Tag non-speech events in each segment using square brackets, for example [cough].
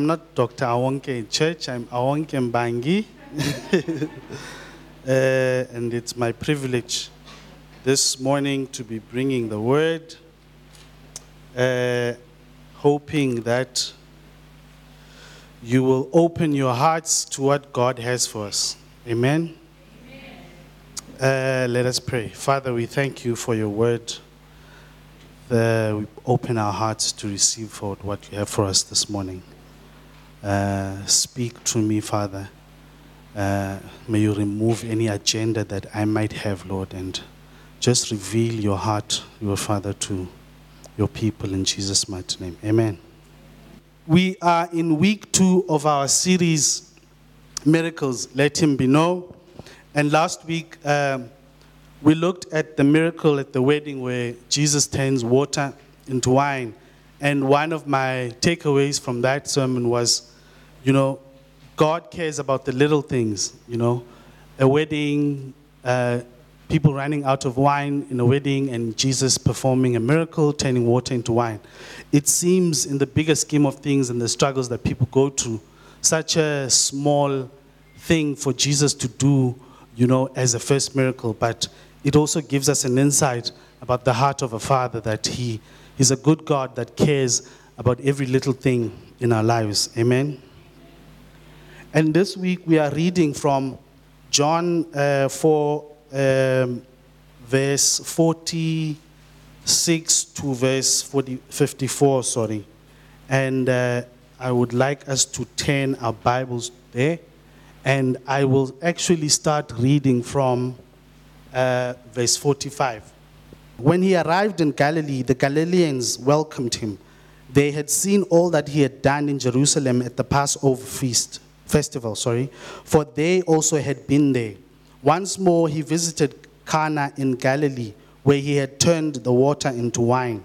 I'm not Dr. Awonke in church, I'm Awonke Mbangi. [laughs] uh, and it's my privilege this morning to be bringing the word, uh, hoping that you will open your hearts to what God has for us. Amen. Uh, let us pray. Father, we thank you for your word. Uh, we open our hearts to receive for what you have for us this morning. Uh, speak to me, Father. Uh, may you remove any agenda that I might have, Lord, and just reveal your heart, your Father, to your people in Jesus' mighty name. Amen. We are in week two of our series, Miracles, Let Him Be Known. And last week, um, we looked at the miracle at the wedding where Jesus turns water into wine. And one of my takeaways from that sermon was, you know, God cares about the little things, you know, a wedding, uh, people running out of wine in a wedding, and Jesus performing a miracle, turning water into wine. It seems, in the bigger scheme of things and the struggles that people go through, such a small thing for Jesus to do, you know, as a first miracle, but it also gives us an insight about the heart of a father that he is a good God that cares about every little thing in our lives. Amen. And this week we are reading from John uh, 4, um, verse 46 to verse 40, 54, sorry. And uh, I would like us to turn our Bibles there. And I will actually start reading from uh, verse 45. When he arrived in Galilee, the Galileans welcomed him. They had seen all that he had done in Jerusalem at the Passover feast festival, sorry, for they also had been there. Once more he visited Cana in Galilee, where he had turned the water into wine.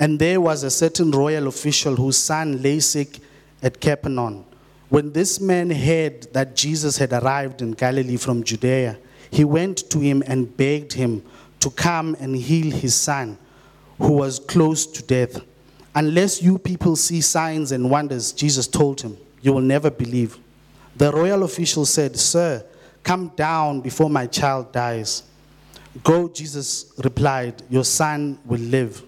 And there was a certain royal official whose son lay sick at Capernaum. When this man heard that Jesus had arrived in Galilee from Judea, he went to him and begged him to come and heal his son, who was close to death. Unless you people see signs and wonders, Jesus told him, you will never believe. The royal official said, Sir, come down before my child dies. Go, Jesus replied, Your son will live.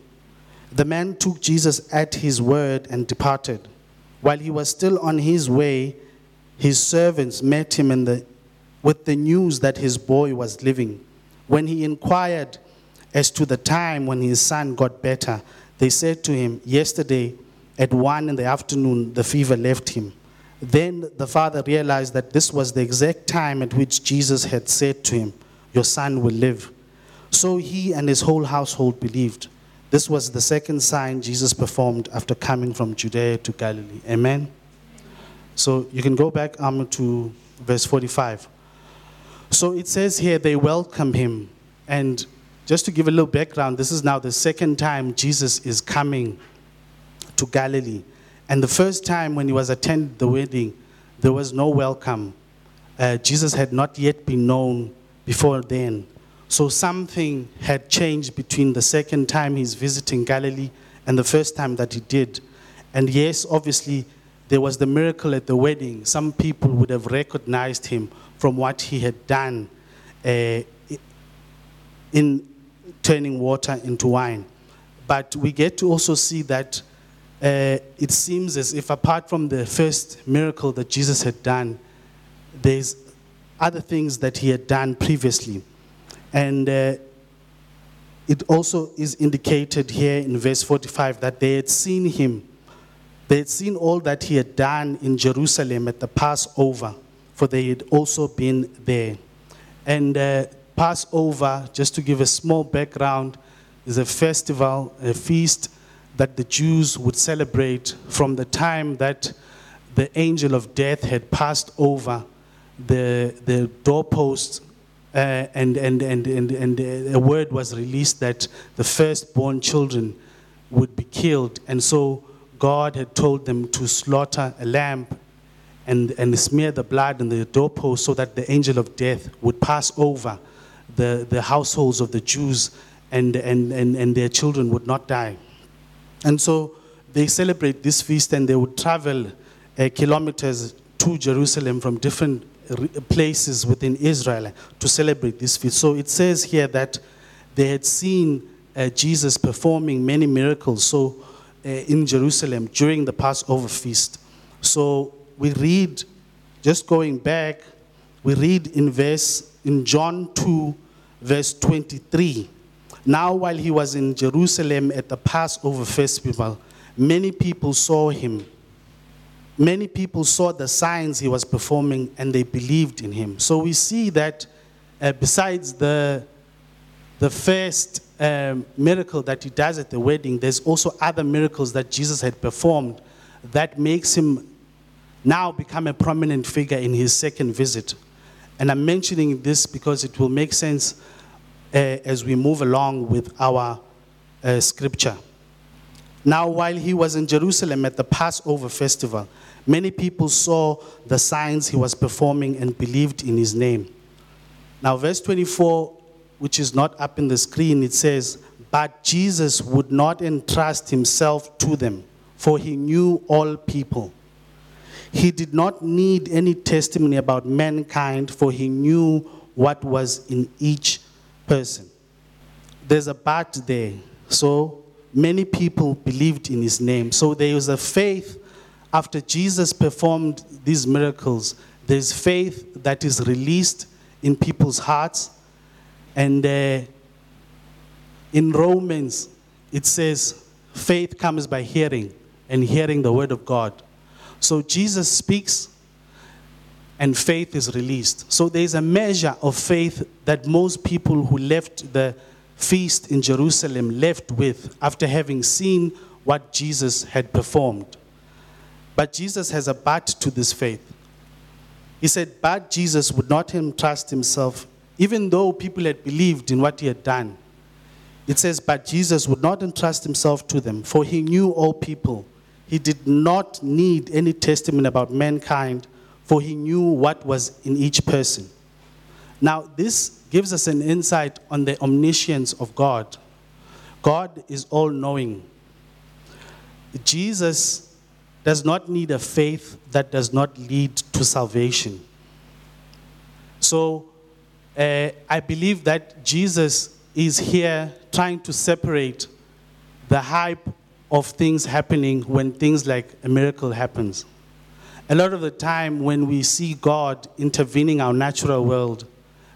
The man took Jesus at his word and departed. While he was still on his way, his servants met him the, with the news that his boy was living. When he inquired as to the time when his son got better, they said to him, Yesterday at one in the afternoon, the fever left him. Then the father realized that this was the exact time at which Jesus had said to him, Your son will live. So he and his whole household believed. This was the second sign Jesus performed after coming from Judea to Galilee. Amen. So you can go back um, to verse 45. So it says here they welcome him. And just to give a little background, this is now the second time Jesus is coming to Galilee. And the first time when he was attending the wedding, there was no welcome. Uh, Jesus had not yet been known before then. So something had changed between the second time he's visiting Galilee and the first time that he did. And yes, obviously, there was the miracle at the wedding. Some people would have recognized him from what he had done uh, in turning water into wine. But we get to also see that uh, it seems as if, apart from the first miracle that Jesus had done, there's other things that he had done previously. And uh, it also is indicated here in verse 45 that they had seen him. They had seen all that he had done in Jerusalem at the Passover, for they had also been there. And uh, Passover, just to give a small background, is a festival, a feast that the Jews would celebrate from the time that the angel of death had passed over the, the doorposts uh, and, and, and, and, and a word was released that the firstborn children would be killed. And so God had told them to slaughter a lamb and, and smear the blood on the doorpost so that the angel of death would pass over the, the households of the Jews and, and, and, and their children would not die. And so they celebrate this feast and they would travel uh, kilometers to Jerusalem from different places within Israel to celebrate this feast. So it says here that they had seen uh, Jesus performing many miracles so uh, in Jerusalem during the Passover feast. So we read, just going back, we read in verse in John 2, verse 23. Now, while he was in Jerusalem at the Passover festival, many people saw him. Many people saw the signs he was performing and they believed in him. So we see that uh, besides the, the first um, miracle that he does at the wedding, there's also other miracles that Jesus had performed that makes him now become a prominent figure in his second visit. And I'm mentioning this because it will make sense as we move along with our uh, scripture. Now, while he was in Jerusalem at the Passover festival, many people saw the signs he was performing and believed in his name. Now, verse 24, which is not up in the screen, it says, But Jesus would not entrust himself to them, for he knew all people. He did not need any testimony about mankind, for he knew what was in each person. There's a but there. So many people believed in his name. So there was a faith after Jesus performed these miracles. There's faith that is released in people's hearts. And uh, in Romans, it says, faith comes by hearing, and hearing the word of God. So Jesus speaks, and faith is released. So there's a measure of faith that most people who left the feast in Jerusalem left with after having seen what Jesus had performed. But Jesus has a but to this faith. He said, But Jesus would not entrust himself, even though people had believed in what he had done. It says, But Jesus would not entrust himself to them, for he knew all people. He did not need any testimony about mankind, for he knew what was in each person. Now, this gives us an insight on the omniscience of God. God is all knowing. Jesus does not need a faith that does not lead to salvation. So, uh, I believe that Jesus is here trying to separate the hype of things happening when things like a miracle happens. A lot of the time, when we see God intervening our natural world,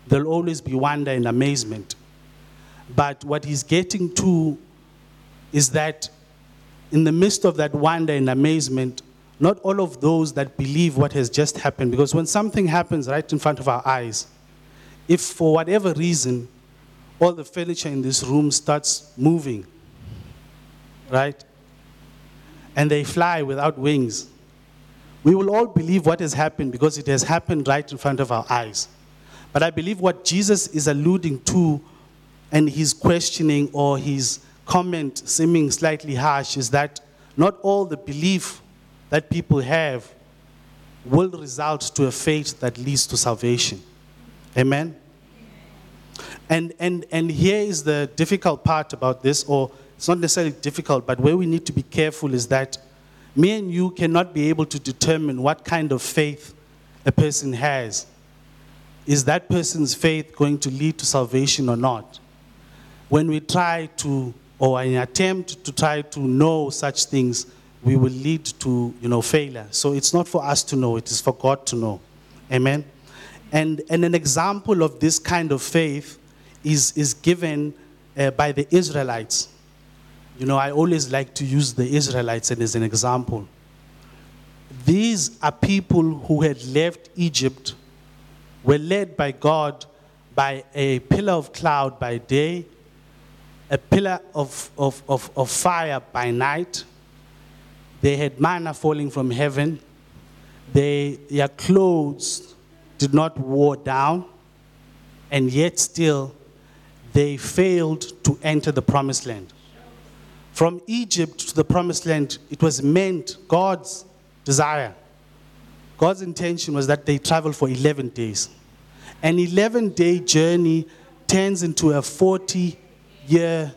there'll always be wonder and amazement. But what he's getting to is that in the midst of that wonder and amazement, not all of those that believe what has just happened, because when something happens right in front of our eyes, if for whatever reason all the furniture in this room starts moving, right? And they fly without wings, we will all believe what has happened because it has happened right in front of our eyes. But I believe what Jesus is alluding to and his questioning or his comment seeming slightly harsh is that not all the belief that people have will result to a faith that leads to salvation. Amen? And, and, and here is the difficult part about this, or it's not necessarily difficult, but where we need to be careful is that me and you cannot be able to determine what kind of faith a person has. Is that person's faith going to lead to salvation or not? When we try to, or an attempt to try to know such things, we will lead to you know, failure. So it's not for us to know, it is for God to know. Amen? And, and an example of this kind of faith is, is given uh, by the Israelites. You know, I always like to use the Israelites as an example. These are people who had left Egypt, were led by God by a pillar of cloud by day, a pillar of, of, of, of fire by night. They had manna falling from heaven. They, their clothes did not wear down, and yet still they failed to enter the promised land. From Egypt to the promised land, it was meant God's desire. God's intention was that they travel for 11 days. An 11 day journey turns into a 40 year,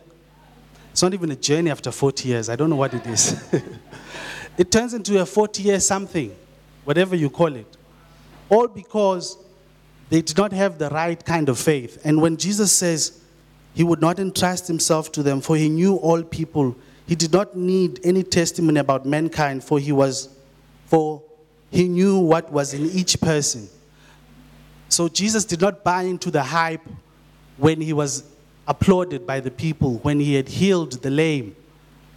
it's not even a journey after 40 years, I don't know what it is. [laughs] it turns into a 40 year something, whatever you call it. All because they did not have the right kind of faith. And when Jesus says he would not entrust himself to them, for he knew all people, he did not need any testimony about mankind, for he was, for he knew what was in each person. So Jesus did not buy into the hype when he was applauded by the people, when he had healed the lame,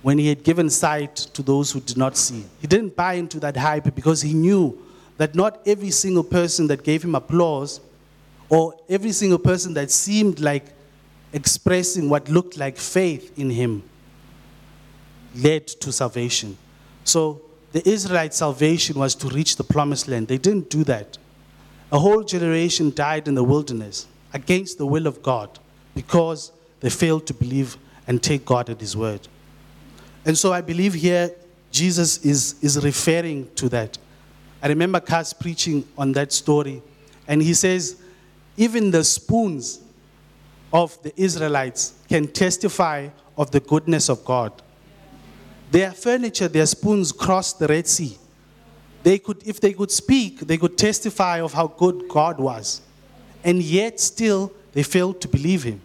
when he had given sight to those who did not see. He didn't buy into that hype because he knew that not every single person that gave him applause or every single person that seemed like expressing what looked like faith in him led to salvation. So the Israelite salvation was to reach the promised land. They didn't do that. A whole generation died in the wilderness against the will of God because they failed to believe and take God at His word. And so I believe here Jesus is, is referring to that. I remember Cass preaching on that story, and he says, even the spoons of the Israelites can testify of the goodness of God. Their furniture, their spoons crossed the Red Sea. They could, if they could speak, they could testify of how good God was. And yet, still, they failed to believe Him.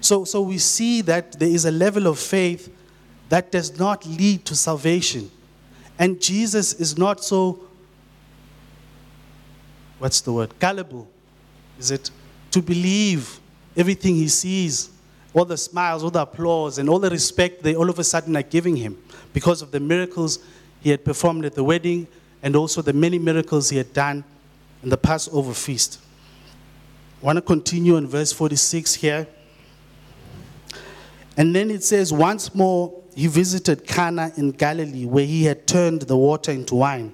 So, so we see that there is a level of faith that does not lead to salvation. And Jesus is not so, what's the word, gullible, is it? To believe everything he sees all the smiles, all the applause, and all the respect they all of a sudden are giving him because of the miracles he had performed at the wedding and also the many miracles he had done in the Passover feast. I want to continue in verse 46 here. And then it says, Once more he visited Cana in Galilee, where he had turned the water into wine.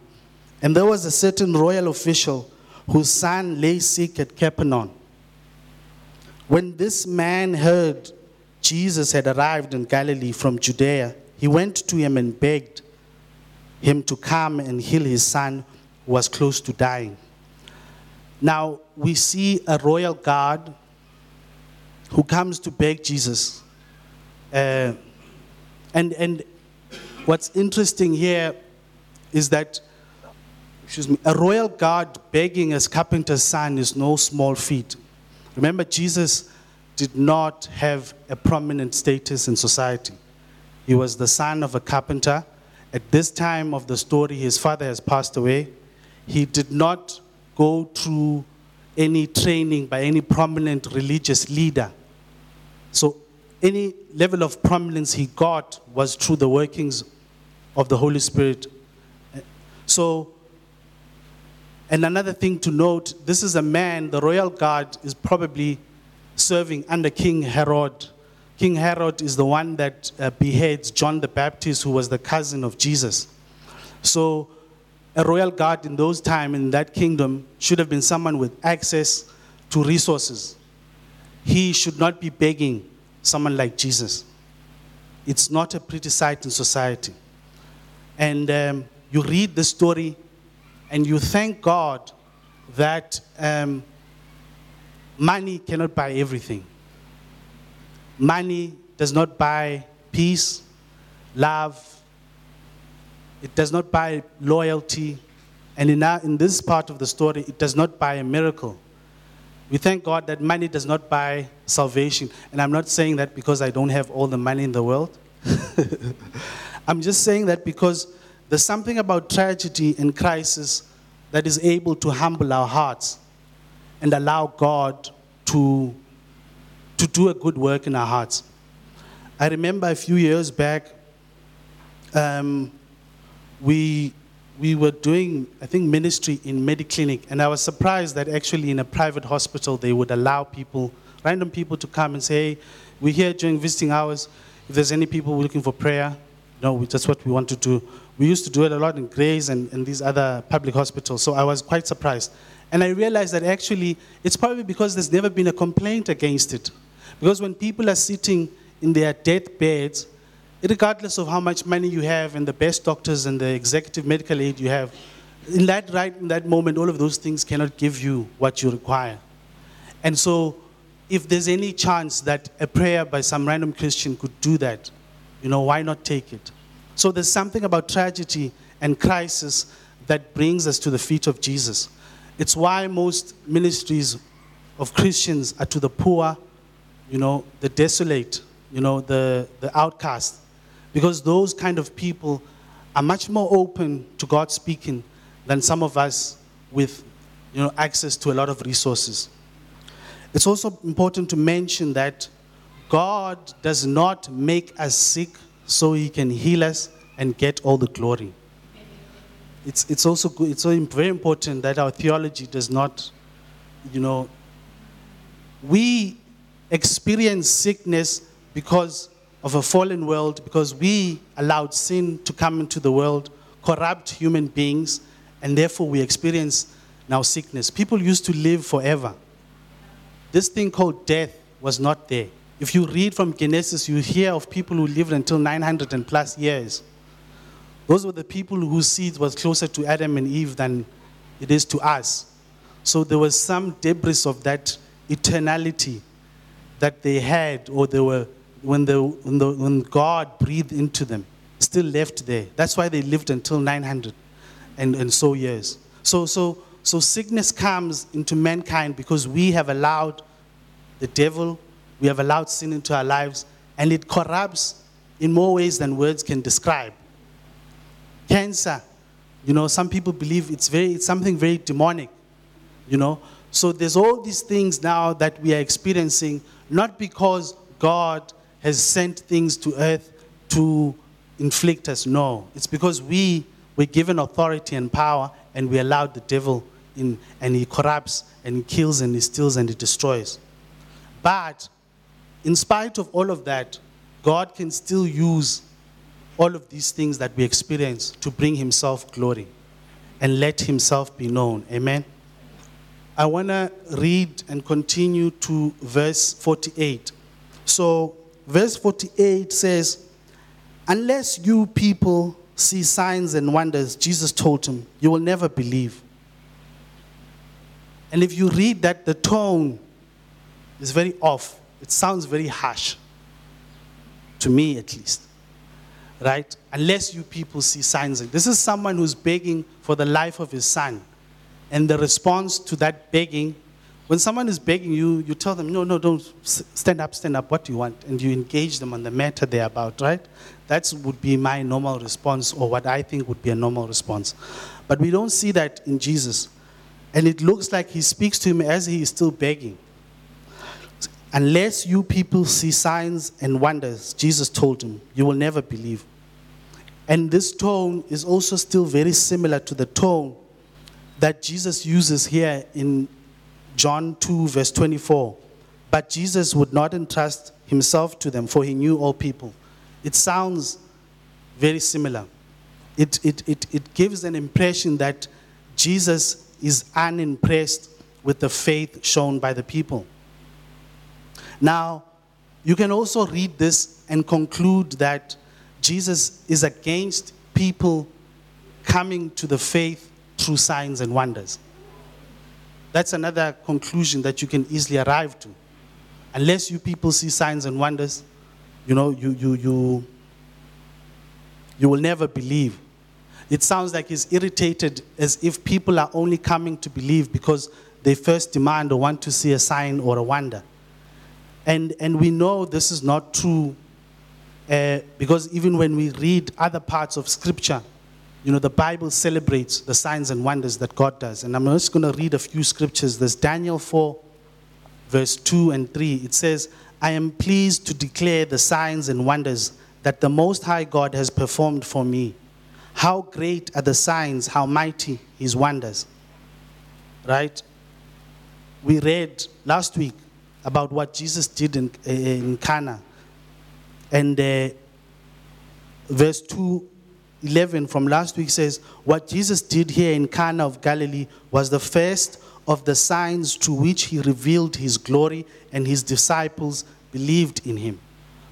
And there was a certain royal official whose son lay sick at Capernaum. When this man heard Jesus had arrived in Galilee from Judea, he went to him and begged him to come and heal his son who was close to dying. Now, we see a royal guard who comes to beg Jesus. Uh, and, and what's interesting here is that, excuse me, a royal guard begging his carpenter's son is no small feat. Remember, Jesus did not have a prominent status in society. He was the son of a carpenter. At this time of the story, his father has passed away. He did not go through any training by any prominent religious leader. So, any level of prominence he got was through the workings of the Holy Spirit. So, and another thing to note this is a man, the royal guard is probably serving under King Herod. King Herod is the one that uh, beheads John the Baptist, who was the cousin of Jesus. So, a royal guard in those times in that kingdom should have been someone with access to resources. He should not be begging someone like Jesus. It's not a pretty sight in society. And um, you read the story and you thank God that um, money cannot buy everything. Money does not buy peace, love, it does not buy loyalty. And in, our, in this part of the story, it does not buy a miracle. We thank God that money does not buy salvation. And I'm not saying that because I don't have all the money in the world. [laughs] I'm just saying that because there's something about tragedy and crisis that is able to humble our hearts and allow God to, to do a good work in our hearts. I remember a few years back, um, we, we were doing, I think, ministry in Mediclinic, and I was surprised that actually in a private hospital they would allow people, random people, to come and say, hey, we're here during visiting hours. If there's any people looking for prayer, no, that's what we want to do. We used to do it a lot in Grays and, and these other public hospitals, so I was quite surprised. And I realized that actually it's probably because there's never been a complaint against it. Because when people are sitting in their deathbeds, regardless of how much money you have and the best doctors and the executive medical aid you have, in that right in that moment, all of those things cannot give you what you require. And so, if there's any chance that a prayer by some random Christian could do that, you know, why not take it? So there's something about tragedy and crisis that brings us to the feet of Jesus. It's why most ministries of Christians are to the poor, you know, the desolate, you know, the, the outcast. Because those kind of people are much more open to God speaking than some of us with, you know, access to a lot of resources. It's also important to mention that God does not make us sick so he can heal us and get all the glory. It's, it's also good, it's very important that our theology does not, you know, we experience sickness because of a fallen world, because we allowed sin to come into the world, corrupt human beings, and therefore we experience now sickness. People used to live forever. This thing called death was not there. If you read from Genesis, you hear of people who lived until 900 and plus years. Those were the people whose seed was closer to Adam and Eve than it is to us. So there was some debris of that eternality that they had, or they were when, when, the, when God breathed into them, still left there. That's why they lived until 900 and, and so years. So, so, so sickness comes into mankind because we have allowed the devil, we have allowed sin into our lives, and it corrupts in more ways than words can describe. Cancer, you know, some people believe it's, very, it's something very demonic, you know. So there's all these things now that we are experiencing, not because God has sent things to earth to inflict us. No, it's because we were given authority and power and we allowed the devil in, and he corrupts and he kills and he steals and he destroys. But in spite of all of that, God can still use all of these things that we experience to bring himself glory and let himself be known. Amen. I want to read and continue to verse 48. So, verse 48 says, Unless you people see signs and wonders, Jesus told him, you will never believe. And if you read that, the tone is very off. It sounds very harsh, to me at least. Right? Unless you people see signs. This is someone who's begging for the life of his son and the response to that begging, when someone is begging you, you tell them, no, no, don't stand up, stand up, what do you want? And you engage them on the matter they're about, right? That would be my normal response, or what I think would be a normal response. But we don't see that in Jesus. And it looks like he speaks to him as he is still begging. Unless you people see signs and wonders, Jesus told him, you will never believe. And this tone is also still very similar to the tone that Jesus uses here in John 2, verse 24. But Jesus would not entrust himself to them, for he knew all people. It sounds very similar. It, it, it, it gives an impression that Jesus is unimpressed with the faith shown by the people. Now, you can also read this and conclude that Jesus is against people coming to the faith through signs and wonders. That's another conclusion that you can easily arrive to. Unless you people see signs and wonders, you know, you, you, you, you will never believe. It sounds like he's irritated as if people are only coming to believe because they first demand or want to see a sign or a wonder. And, and we know this is not true uh, because even when we read other parts of Scripture, you know, the Bible celebrates the signs and wonders that God does. And I'm just going to read a few scriptures. There's Daniel 4, verse 2 and 3. It says, I am pleased to declare the signs and wonders that the Most High God has performed for me. How great are the signs, how mighty his wonders. Right? We read last week about what Jesus did in, in Cana. And uh, verse 2 11 from last week says, What Jesus did here in Cana of Galilee was the first of the signs to which he revealed his glory, and his disciples believed in him.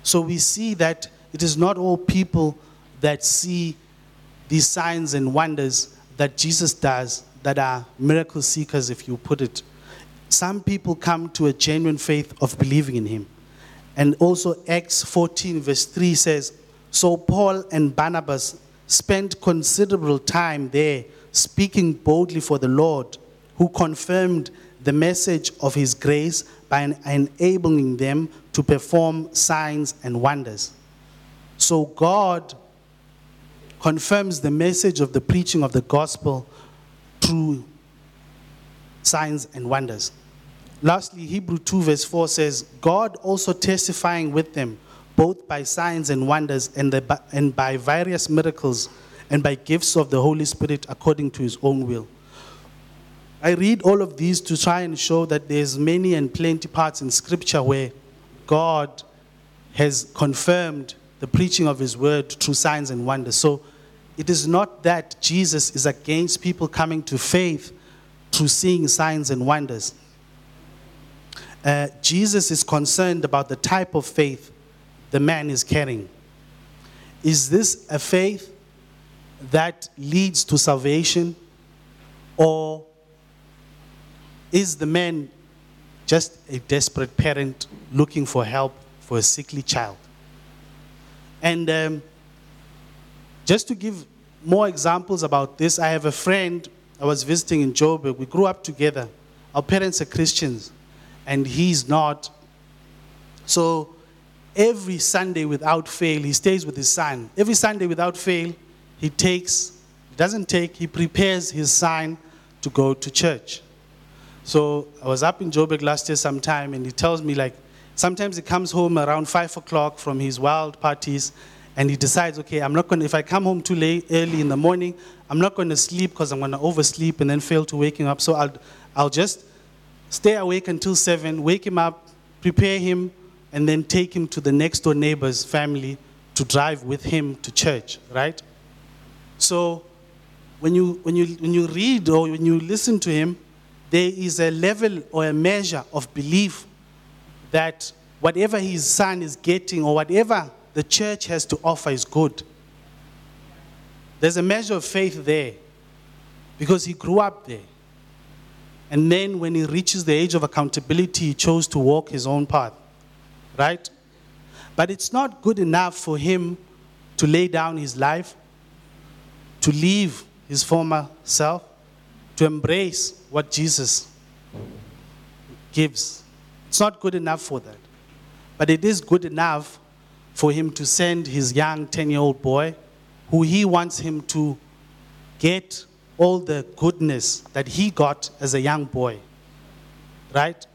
So we see that it is not all people that see these signs and wonders that Jesus does that are miracle seekers, if you put it. Some people come to a genuine faith of believing in him. And also, Acts 14, verse 3 says, So Paul and Barnabas spent considerable time there speaking boldly for the Lord, who confirmed the message of his grace by enabling them to perform signs and wonders. So God confirms the message of the preaching of the gospel through signs and wonders. Lastly, Hebrew 2 verse 4 says, God also testifying with them, both by signs and wonders and, the, and by various miracles and by gifts of the Holy Spirit according to his own will. I read all of these to try and show that there's many and plenty parts in scripture where God has confirmed the preaching of his word through signs and wonders. So it is not that Jesus is against people coming to faith through seeing signs and wonders. Uh, Jesus is concerned about the type of faith the man is carrying. Is this a faith that leads to salvation, or is the man just a desperate parent looking for help for a sickly child? And um, just to give more examples about this, I have a friend I was visiting in Joburg. We grew up together. Our parents are Christians, and he's not. So every Sunday without fail, he stays with his son. Every Sunday without fail, he takes, doesn't take, he prepares his son to go to church. So I was up in Joburg last year sometime, and he tells me, like, sometimes he comes home around 5 o'clock from his wild parties, and he decides, okay, I'm not going if I come home too late, early in the morning, I'm not going to sleep because I'm going to oversleep and then fail to waking up. So I'll, I'll just stay awake until 7, wake him up, prepare him, and then take him to the next door neighbor's family to drive with him to church, right? So when you, when you, when you read or when you listen to him, there is a level or a measure of belief that whatever his son is getting or whatever the church has to offer is good. There's a measure of faith there because he grew up there. And then when he reaches the age of accountability, he chose to walk his own path. Right? But it's not good enough for him to lay down his life, to leave his former self, to embrace what Jesus gives. It's not good enough for that. But it is good enough for him to send his young 10 year old boy, who he wants him to get all the goodness that he got as a young boy. Right?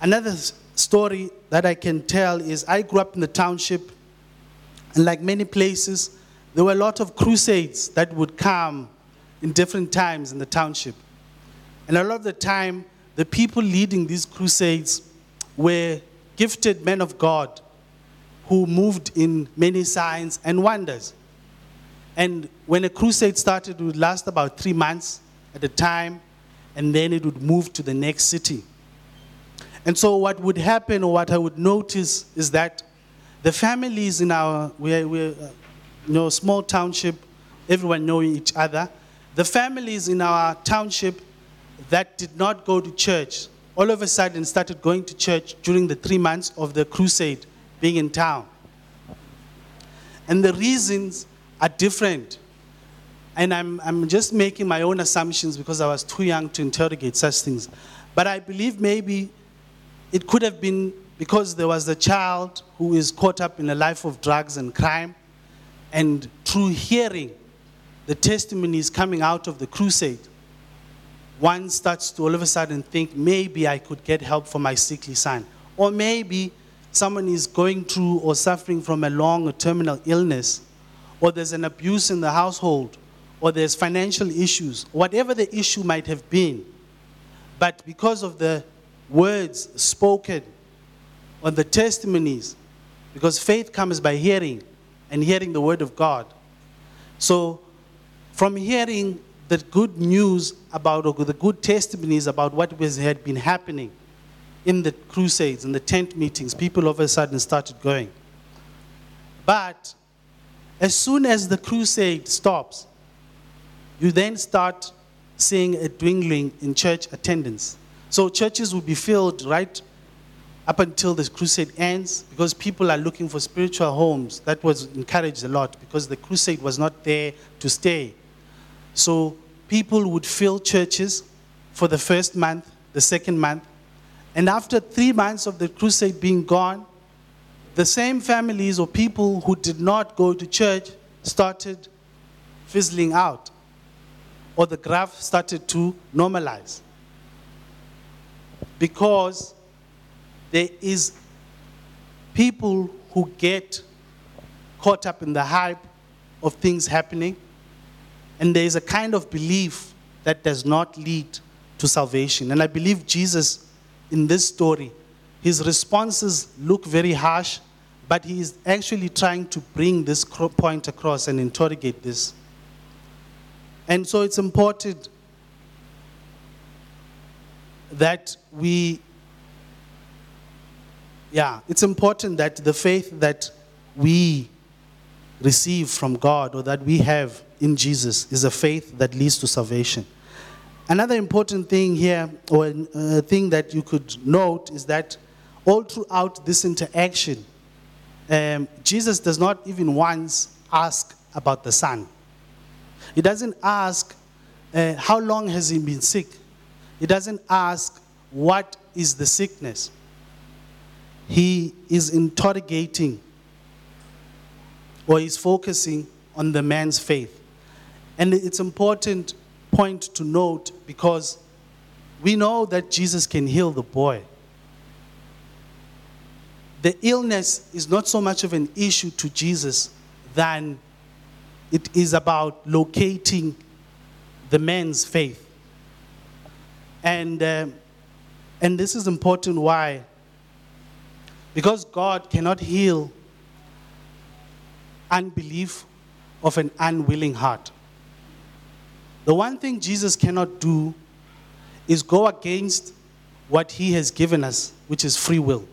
Another story that I can tell is I grew up in the township, and like many places, there were a lot of crusades that would come in different times in the township. And a lot of the time, the people leading these crusades were gifted men of God who moved in many signs and wonders. And when a crusade started, it would last about three months at a time, and then it would move to the next city. And so, what would happen, or what I would notice, is that the families in our, we're, we're you know, small township, everyone knowing each other. The families in our township that did not go to church all of a sudden started going to church during the three months of the crusade being in town. And the reasons are different. And I'm, I'm just making my own assumptions because I was too young to interrogate such things. But I believe maybe it could have been because there was a child who is caught up in a life of drugs and crime, and through hearing the testimonies coming out of the crusade, one starts to all of a sudden think maybe I could get help for my sickly son. Or maybe someone is going through or suffering from a long or terminal illness, or there's an abuse in the household, or there's financial issues, whatever the issue might have been. But because of the words spoken or the testimonies, because faith comes by hearing and hearing the word of God. So, from hearing the good news about, or the good testimonies about what was, had been happening, in the crusades, in the tent meetings, people all of a sudden started going. But as soon as the crusade stops, you then start seeing a dwindling in church attendance. So churches will be filled right up until the crusade ends because people are looking for spiritual homes. That was encouraged a lot because the crusade was not there to stay. So people would fill churches for the first month, the second month, and after three months of the crusade being gone, the same families or people who did not go to church started fizzling out, or the graph started to normalize. Because there is people who get caught up in the hype of things happening, and there is a kind of belief that does not lead to salvation. And I believe Jesus, in this story, his responses look very harsh, but he is actually trying to bring this point across and interrogate this. And so it's important that we yeah, it's important that the faith that we receive from God or that we have in Jesus is a faith that leads to salvation. Another important thing here, or a uh, thing that you could note, is that all throughout this interaction, um, Jesus does not even once ask about the son. He doesn't ask, uh, how long has he been sick? He doesn't ask, what is the sickness? he is interrogating or he's focusing on the man's faith. And it's important point to note because we know that Jesus can heal the boy. The illness is not so much of an issue to Jesus than it is about locating the man's faith. And, uh, and this is important why because God cannot heal unbelief of an unwilling heart. The one thing Jesus cannot do is go against what he has given us, which is free will.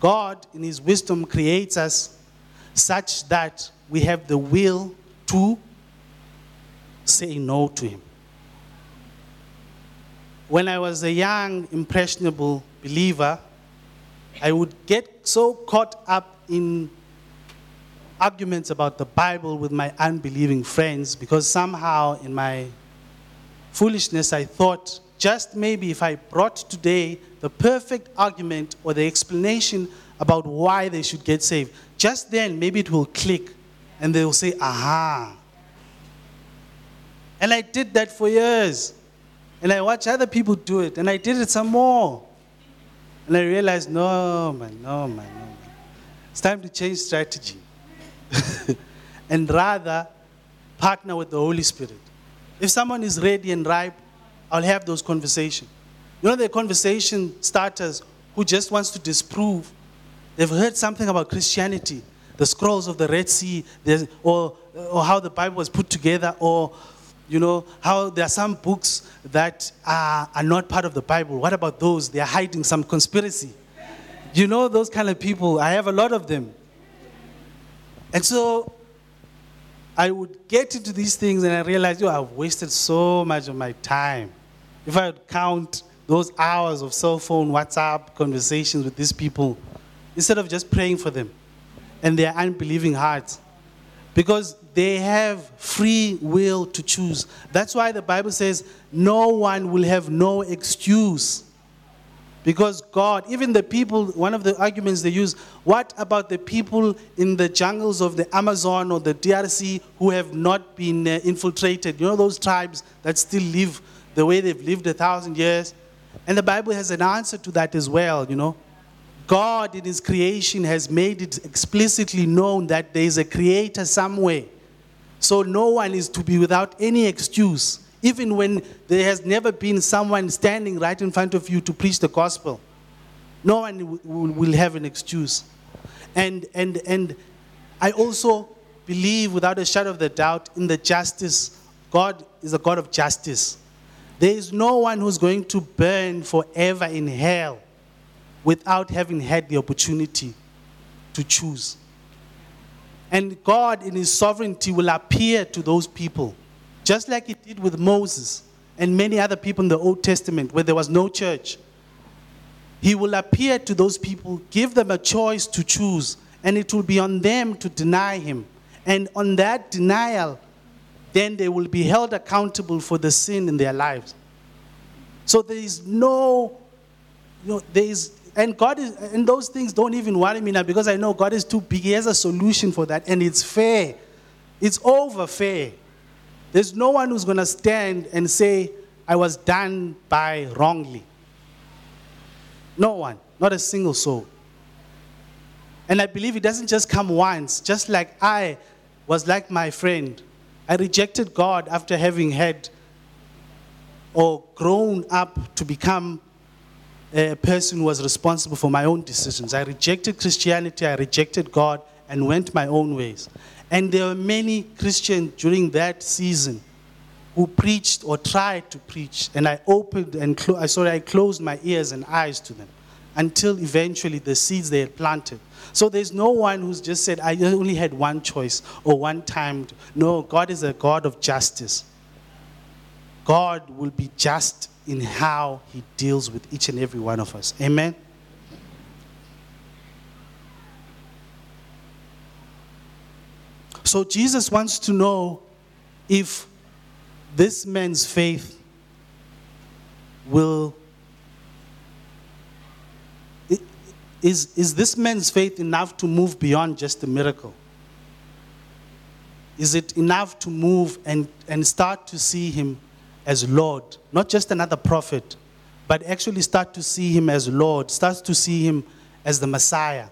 God, in his wisdom, creates us such that we have the will to say no to him. When I was a young, impressionable believer, I would get so caught up in arguments about the Bible with my unbelieving friends because somehow in my foolishness I thought just maybe if I brought today the perfect argument or the explanation about why they should get saved, just then maybe it will click and they will say, aha. And I did that for years. And I watched other people do it, and I did it some more. And I realized, no, man, no, man, no, man. It's time to change strategy. [laughs] and rather partner with the Holy Spirit. If someone is ready and ripe, I'll have those conversations. You know, the conversation starters who just wants to disprove. They've heard something about Christianity, the scrolls of the Red Sea, or, or how the Bible was put together, or you know, how there are some books that are, are not part of the Bible. What about those? They are hiding some conspiracy. You know, those kind of people, I have a lot of them. And so I would get into these things and I realized, oh, I've wasted so much of my time. If I would count those hours of cell phone, WhatsApp conversations with these people, instead of just praying for them and their unbelieving hearts, because they have free will to choose. That's why the Bible says no one will have no excuse. Because God, even the people, one of the arguments they use, what about the people in the jungles of the Amazon or the DRC who have not been uh, infiltrated? You know, those tribes that still live the way they've lived a thousand years? And the Bible has an answer to that as well, you know. God in His creation has made it explicitly known that there is a creator somewhere. So no one is to be without any excuse, even when there has never been someone standing right in front of you to preach the gospel. No one will have an excuse. And, and, and I also believe without a shadow of the doubt in the justice. God is a God of justice. There is no one who's going to burn forever in hell without having had the opportunity to choose. And God, in His sovereignty, will appear to those people, just like He did with Moses and many other people in the Old Testament where there was no church. He will appear to those people, give them a choice to choose, and it will be on them to deny him. And on that denial, then they will be held accountable for the sin in their lives. So there is no, you know, there is, and God is, and those things don't even worry me now because I know God is too big. He has a solution for that, and it's fair. It's over fair. There's no one who's going to stand and say, I was done by wrongly. No one, not a single soul. And I believe it doesn't just come once, just like I was like my friend. I rejected God after having had or grown up to become a person who was responsible for my own decisions. I rejected Christianity, I rejected God, and went my own ways. And there were many Christians during that season who preached or tried to preach, and I opened and clo- sorry, I closed my ears and eyes to them until eventually the seeds they had planted. So there's no one who's just said, I only had one choice or one time. No, God is a God of justice. God will be just in how he deals with each and every one of us. Amen. So Jesus wants to know if this man's faith will is, is this man's faith enough to move beyond just a miracle? Is it enough to move and, and start to see him as Lord? Not just another prophet, but actually start to see him as Lord, start to see him as the Messiah.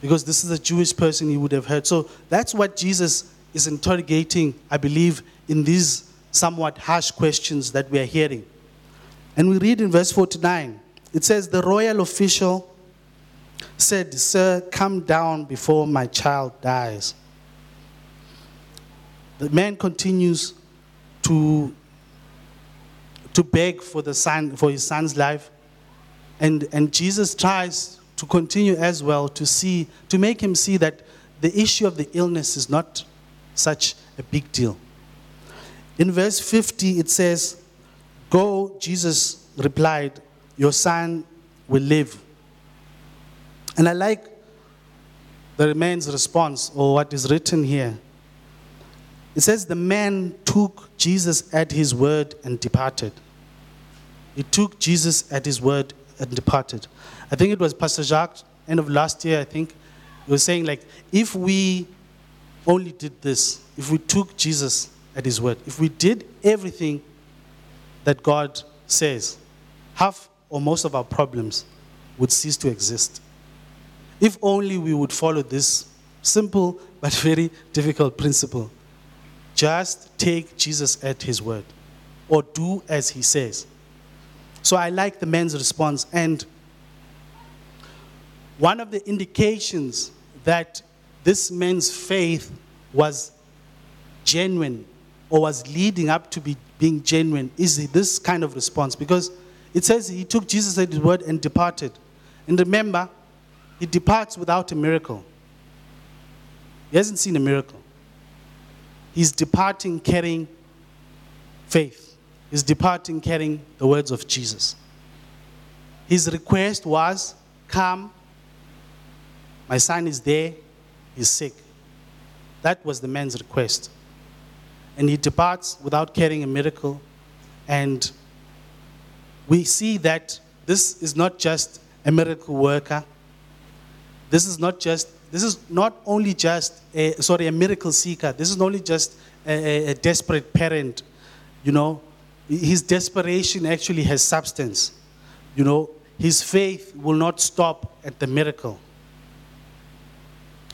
Because this is a Jewish person he would have heard. So that's what Jesus is interrogating, I believe, in these somewhat harsh questions that we are hearing. And we read in verse 49 it says, The royal official said, Sir, come down before my child dies. The man continues to, to beg for, the son, for his son's life. And, and Jesus tries to continue as well to see, to make him see that the issue of the illness is not such a big deal. In verse 50, it says, Go, Jesus replied, Your son will live. And I like the man's response or what is written here. It says, The man took Jesus at his word and departed. He took Jesus at his word and departed. I think it was Pastor Jacques, end of last year, I think, he was saying, like, if we only did this, if we took Jesus at his word, if we did everything that God says, half or most of our problems would cease to exist. If only we would follow this simple but [laughs] very difficult principle. Just take Jesus at his word or do as he says. So I like the man's response. And one of the indications that this man's faith was genuine or was leading up to be being genuine is this kind of response because it says he took Jesus at his word and departed. And remember, he departs without a miracle. He hasn't seen a miracle. He's departing carrying faith. He's departing carrying the words of Jesus. His request was, Come, my son is there, he's sick. That was the man's request. And he departs without carrying a miracle. And we see that this is not just a miracle worker, this is not just, this is not only just, a, sorry, a miracle seeker. This is not only just a, a desperate parent, you know. His desperation actually has substance. You know, his faith will not stop at the miracle.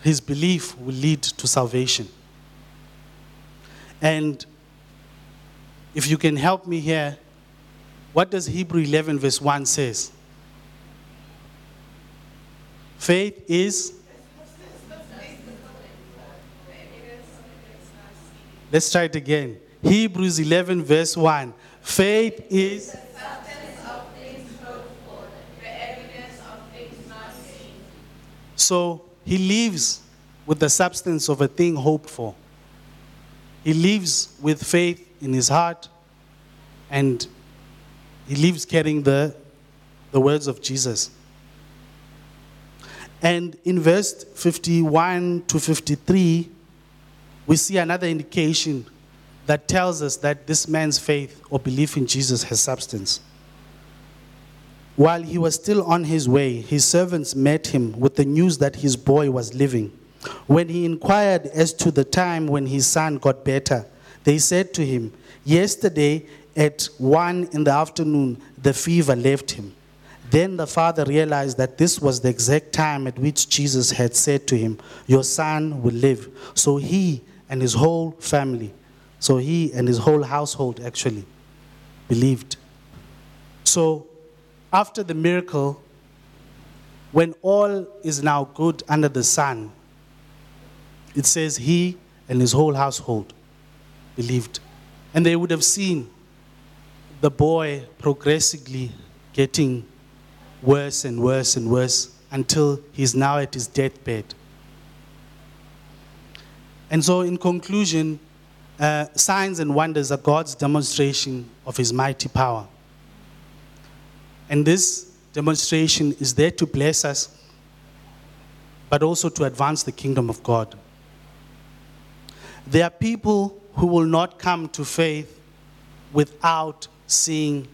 His belief will lead to salvation. And if you can help me here, what does Hebrew 11 verse 1 says? Faith is. Let's try it again. Hebrews 11, verse 1. Faith is. So he lives with the substance of a thing hoped for. He lives with faith in his heart and he lives carrying the the words of Jesus. And in verse 51 to 53, we see another indication that tells us that this man's faith or belief in Jesus has substance. While he was still on his way, his servants met him with the news that his boy was living. When he inquired as to the time when his son got better, they said to him, Yesterday at one in the afternoon, the fever left him. Then the father realized that this was the exact time at which Jesus had said to him, Your son will live. So he and his whole family, so he and his whole household actually believed. So after the miracle, when all is now good under the sun, it says he and his whole household believed. And they would have seen the boy progressively getting worse and worse and worse until he's now at his deathbed. And so, in conclusion, uh, signs and wonders are God's demonstration of his mighty power. And this demonstration is there to bless us, but also to advance the kingdom of God. There are people who will not come to faith without seeing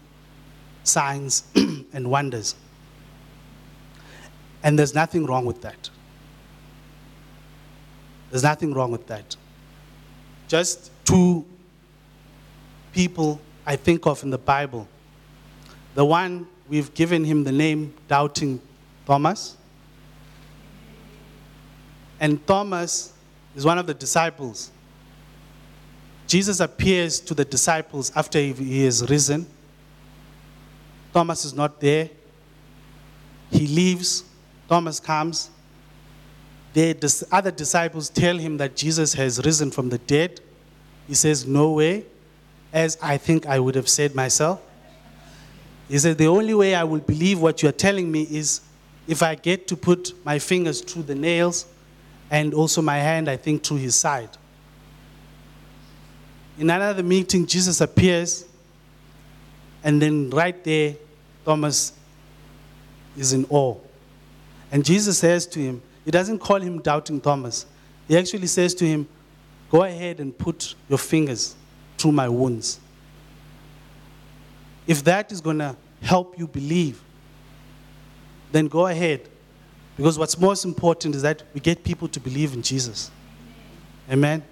signs [clears throat] and wonders. And there's nothing wrong with that. There's nothing wrong with that. Just two people I think of in the Bible. The one we've given him the name Doubting Thomas. And Thomas is one of the disciples. Jesus appears to the disciples after he is risen. Thomas is not there. He leaves. Thomas comes. The other disciples tell him that Jesus has risen from the dead. He says, No way, as I think I would have said myself. He said, The only way I will believe what you are telling me is if I get to put my fingers through the nails and also my hand, I think, through his side. In another meeting, Jesus appears, and then right there, Thomas is in awe. And Jesus says to him, He doesn't call him doubting Thomas. He actually says to him, Go ahead and put your fingers through my wounds. If that is going to help you believe, then go ahead. Because what's most important is that we get people to believe in Jesus. Amen.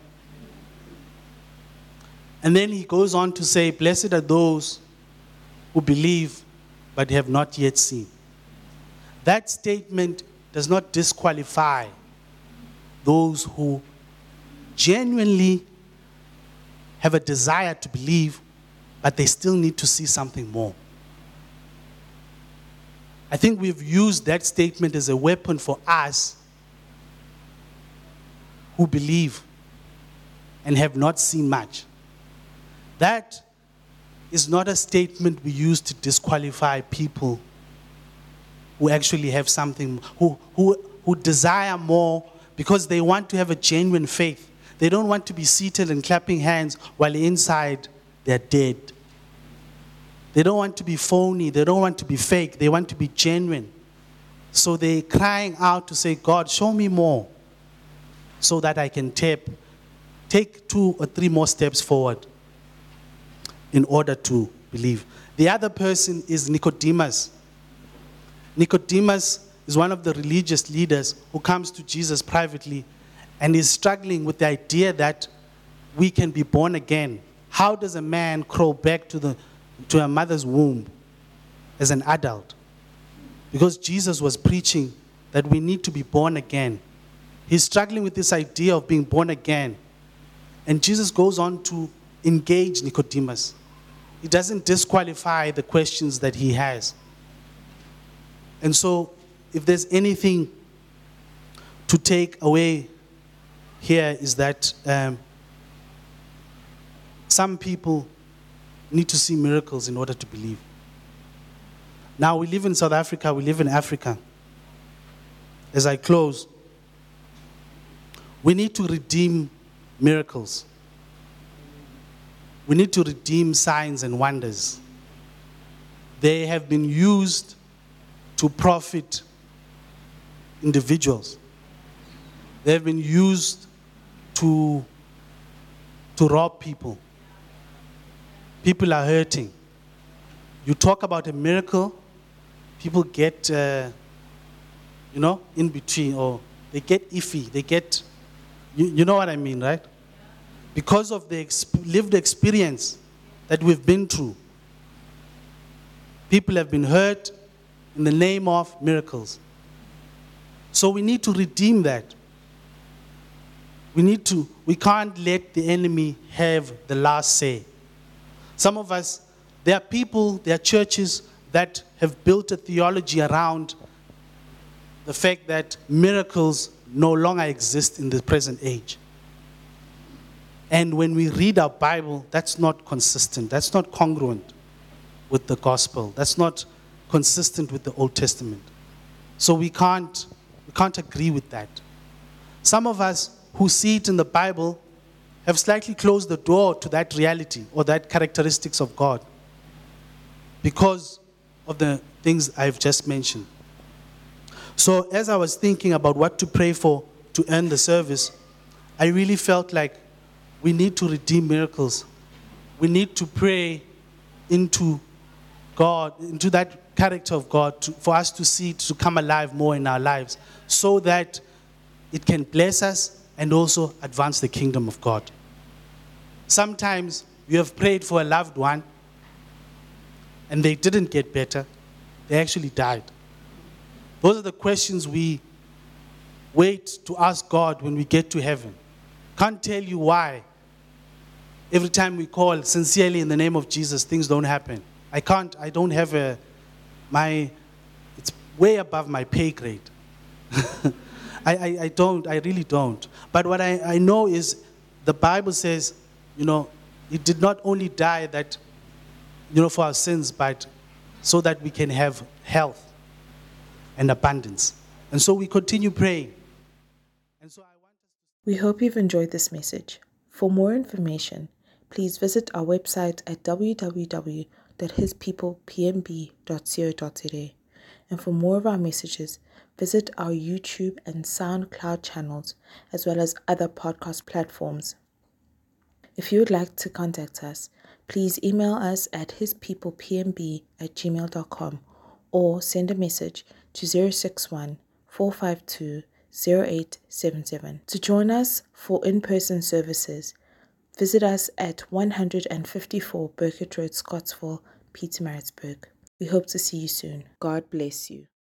And then he goes on to say, Blessed are those who believe but have not yet seen. That statement does not disqualify those who genuinely have a desire to believe, but they still need to see something more. I think we've used that statement as a weapon for us who believe and have not seen much. That is not a statement we use to disqualify people who actually have something, who, who, who desire more because they want to have a genuine faith. They don't want to be seated and clapping hands while inside they're dead. They don't want to be phony. They don't want to be fake. They want to be genuine. So they're crying out to say, God, show me more so that I can tap, take two or three more steps forward in order to believe. The other person is Nicodemus. Nicodemus is one of the religious leaders who comes to Jesus privately and is struggling with the idea that we can be born again. How does a man crawl back to, the, to a mother's womb as an adult? Because Jesus was preaching that we need to be born again. He's struggling with this idea of being born again. And Jesus goes on to engage Nicodemus He doesn't disqualify the questions that he has. And so, if there's anything to take away here, is that um, some people need to see miracles in order to believe. Now, we live in South Africa, we live in Africa. As I close, we need to redeem miracles. We need to redeem signs and wonders. They have been used to profit individuals. They have been used to, to rob people. People are hurting. You talk about a miracle, people get, uh, you know, in between, or they get iffy. They get, you, you know what I mean, right? Because of the exp- lived experience that we've been through. People have been hurt in the name of miracles. So we need to redeem that. We need to, we can't let the enemy have the last say. Some of us, there are people, there are churches that have built a theology around the fact that miracles no longer exist in the present age. And when we read our Bible, that's not consistent, that's not congruent with the gospel, that's not consistent with the Old Testament. So we can't, we can't agree with that. Some of us who see it in the Bible have slightly closed the door to that reality or that characteristics of God because of the things I've just mentioned. So, as I was thinking about what to pray for to end the service, I really felt like we need to redeem miracles. We need to pray into God, into that character of God, to, for us to see to come alive more in our lives so that it can bless us and also advance the kingdom of God. Sometimes you have prayed for a loved one and they didn't get better, they actually died. Those are the questions we wait to ask God when we get to heaven. Can't tell you why. Every time we call sincerely in the name of Jesus, things don't happen. I can't, I don't have a, my, it's way above my pay grade. [laughs] I, I, I, don't, I really don't. But what I, I know is the Bible says, you know, He did not only die that, you know, for our sins, but so that we can have health and abundance. And so we continue praying. And so I want We hope you've enjoyed this message. For more information, please visit our website at www.hispeoplepmb.co.za. And for more of our messages, visit our YouTube and SoundCloud channels, as well as other podcast platforms. If you would like to contact us, please email us at hispeoplepmb at gmail.com or send a message to 061 452 0877. To join us for in person services, visit us at 154 Burkett Road, Scottsville, Pietermaritzburg. We hope to see you soon. God bless you.